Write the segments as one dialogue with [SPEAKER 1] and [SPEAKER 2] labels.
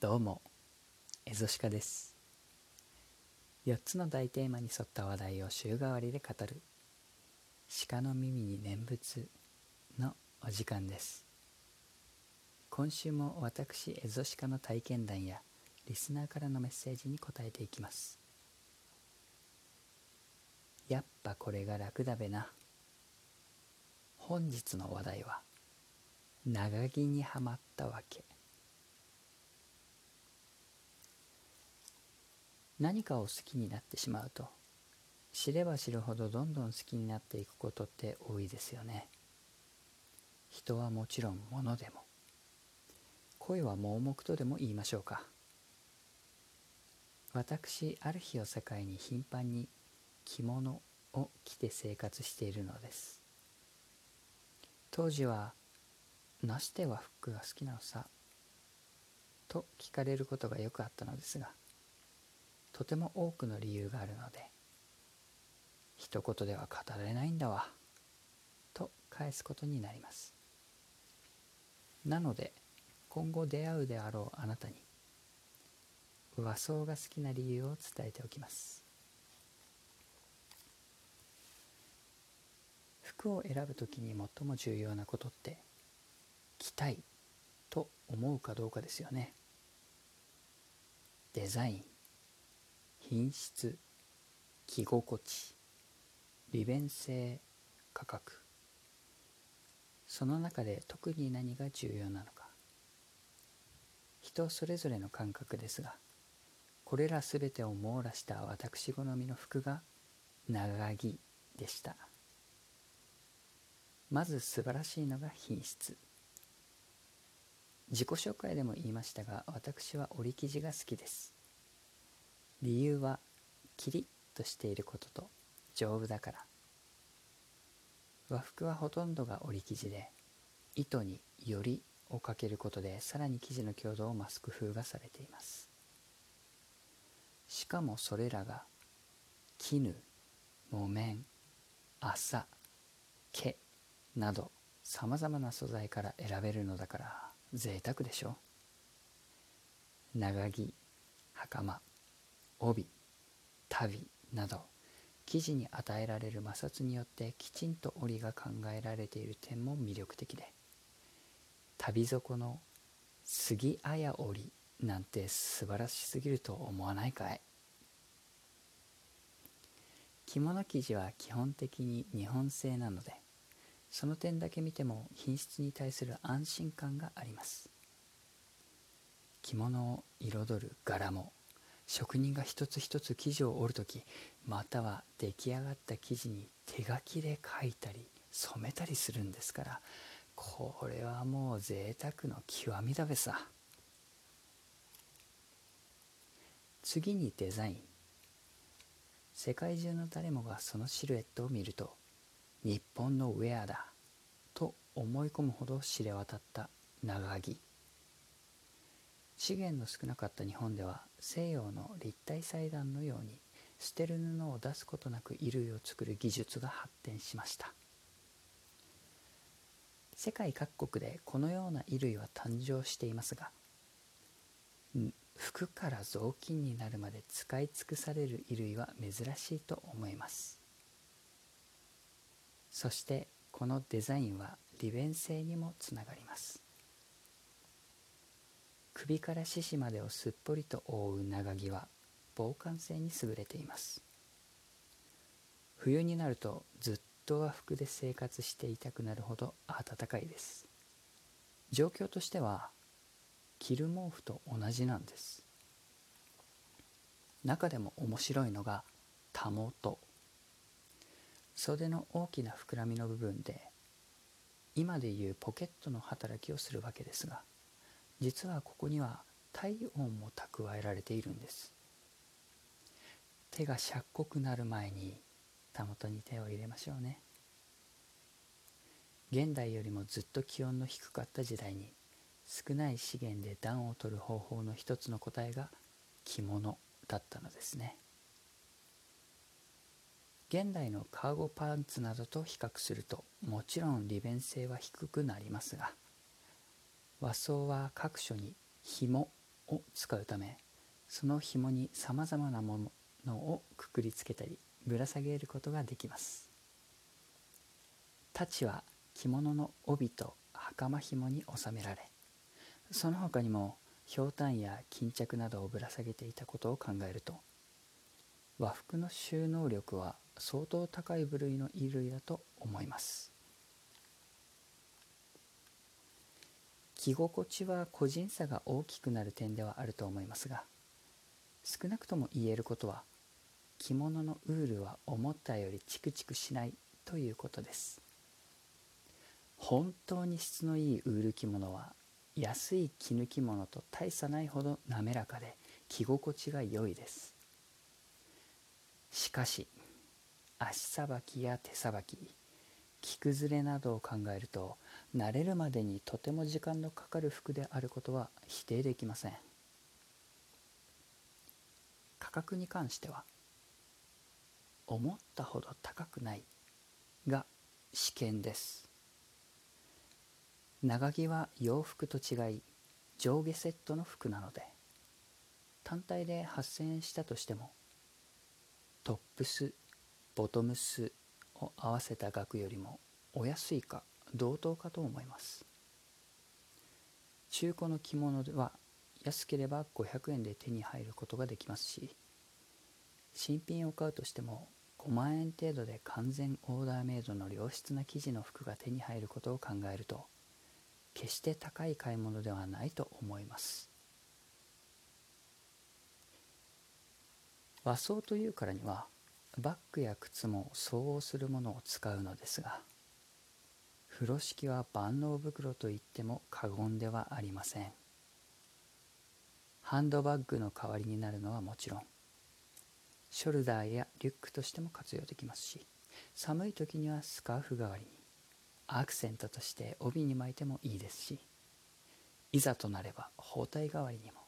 [SPEAKER 1] どうも、エゾシカです。4つの大テーマに沿った話題を週替わりで語る、鹿の耳に念仏のお時間です。今週も私、エゾシカの体験談やリスナーからのメッセージに答えていきます。やっぱこれが楽だべな。本日の話題は、長着にはまったわけ。何かを好きになってしまうと。知れば知るほどどんどん好きになっていくことって多いですよね。人はもちろん物でも。恋は盲目とでも言いましょうか。私ある日を境に頻繁に着物を着て生活しているのです。当時は「なして和服が好きなのさ」と聞かれることがよくあったのですがとても多くの理由があるので一言では語れないんだわと返すことになります。なので今後出会うであろうあなたに和装が好きな理由を伝えておきます。服を選ぶときに最も重要なことって着たいと思うかどうかですよね。デザイン。品質着心地利便性価格。その中で特に何が重要なのか。人それぞれの感覚ですがこれら全てを網羅した私好みの服が長着でした。まず素晴らしいのが品質。自己紹介でも言いましたが私は織り生地が好きです。理由はキリッとしていることと丈夫だから。和服はほとんどが織り生地で糸によりをかけることでさらに生地の強度を増す工夫がされています。しかもそれらが絹木綿麻毛などさまざまな素材から選べるのだから贅沢でしょ。長着袴帯足袋など生地に与えられる摩擦によってきちんと織りが考えられている点も魅力的で旅底の杉綾織なんて素晴らしすぎると思わないかい?着物生地は基本的に日本製なのでその点だけ見ても品質に対する安心感があります。着物を彩る柄も職人が一つ一つ生地を織る時または出来上がった生地に手書きで書いたり染めたりするんですからこれはもう贅沢の極みだべさ。次にデザイン。世界中の誰もがそのシルエットを見ると日本のウェアだと思い込むほど知れ渡った長着。資源の少なかった日本では西洋の立体裁断のように捨てる布を出すことなく衣類を作る技術が発展しました。世界各国でこのような衣類は誕生していますが服から雑巾になるまで使い尽くされる衣類は珍しいと思います。そしてこのデザインは利便性にもつながります。首から獅子までをすっぽりと覆う長着は防寒性に優れています。冬になるとずっと和服で生活していたくなるほど暖かいです。状況としては着る毛布と同じなんです。中でも面白いのがたもと袖の大きな膨らみの部分で今でいうポケットの働きをするわけですが実はここには体温も蓄えられているんです。手がしゃっこくなる前にたもとに手を入れましょうね。現代よりもずっと気温の低かった時代に少ない資源で暖を取る方法の一つの答えが着物だったのですね。現代のカーゴパンツなどと比較するともちろん利便性は低くなりますが和装は各所に紐を使うためその紐にさまざまなものをくくりつけたりぶら下げることができます。太刀は着物の帯と袴紐に収められその他にもひょうたんや巾着などをぶら下げていたことを考えると和服の収納力は相当高い部類の衣類だと思います。着心地は個人差が大きくなる点ではあると思いますが少なくとも言えることは着物のウールは思ったよりチクチクしないということです。本当に質のいいウール着物は安い絹着物と大差ないほど滑らかで着心地が良いです。しかし足さばきや手さばき着崩れなどを考えると慣れるまでにとても時間のかかる服であることは否定できません。価格に関しては思ったほど高くないが試験です。長着は洋服と違い上下セットの服なので単体で8,000円したとしてもトップスボトムスを合わせた額よりもお安いか同等かと思います。中古の着物は安ければ500円で手に入ることができますし新品を買うとしても5万円程度で完全オーダーメイドの良質な生地の服が手に入ることを考えると決して高い買い物ではないと思います。和装というからにはバッグや靴も相応するものを使うのですが風呂敷は万能袋といっても過言ではありません。ハンドバッグの代わりになるのはもちろんショルダーやリュックとしても活用できますし寒い時にはスカーフ代わりにアクセントとして帯に巻いてもいいですしいざとなれば包帯代わりにも。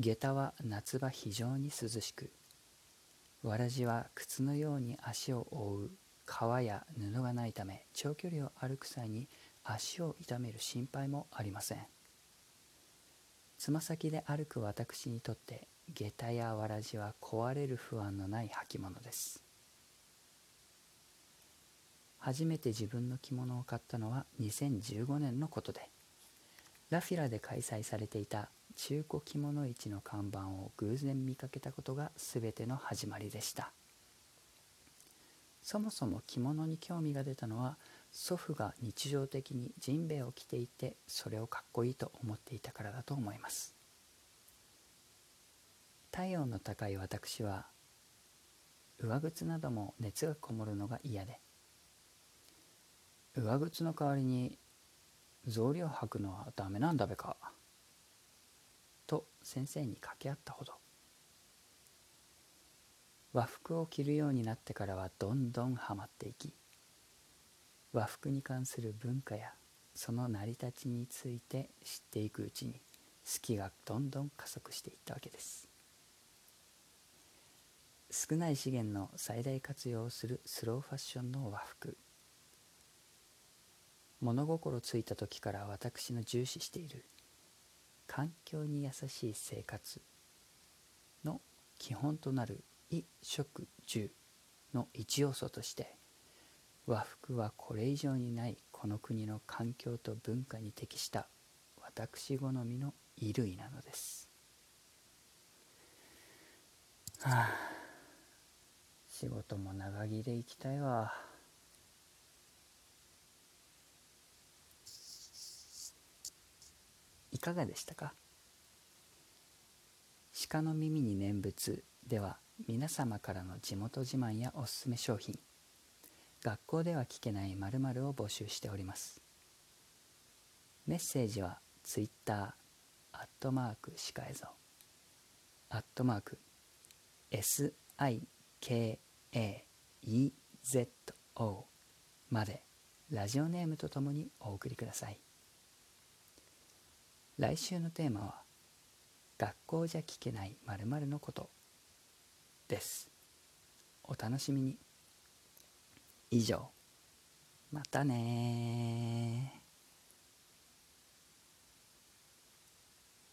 [SPEAKER 1] 下駄は夏場非常に涼しくわらじは靴のように足を覆う革や布がないため長距離を歩く際に足を痛める心配もありません。つま先で歩く私にとって下駄やわらじは壊れる不安のない履物です。初めて自分の着物を買ったのは2015年のことでラフィラで開催されていた中古着物市の看板を偶然見かけたことが全ての始まりでした。そもそも着物に興味が出たのは祖父が日常的にジンベエを着ていてそれをかっこいいと思っていたからだと思います。体温の高い私は上靴なども熱がこもるのが嫌で。上靴の代わりに草履を履くのはダメなんだべか。と先生に掛け合ったほど。和服を着るようになってからはどんどんはまっていき和服に関する文化やその成り立ちについて知っていくうちに好きがどんどん加速していったわけです。少ない資源の最大活用をするスローファッションの和服。物心ついた時から私の重視している環境に優しい生活の基本となる衣食住の一要素として和服はこれ以上にないこの国の環境と文化に適した私好みの衣類なのです。はあ仕事も長着で行きたいわ。いかがでしたか？鹿の耳に念仏では皆様からの地元自慢やおすすめ商品学校では聞けない〇〇を募集しております。メッセージは Twitter アットマークシカエゾアットマーク SIKAEZO までラジオネームとともにお送りください。来週のテーマは学校じゃ聞けないまるのことです。お楽しみに。以上。またね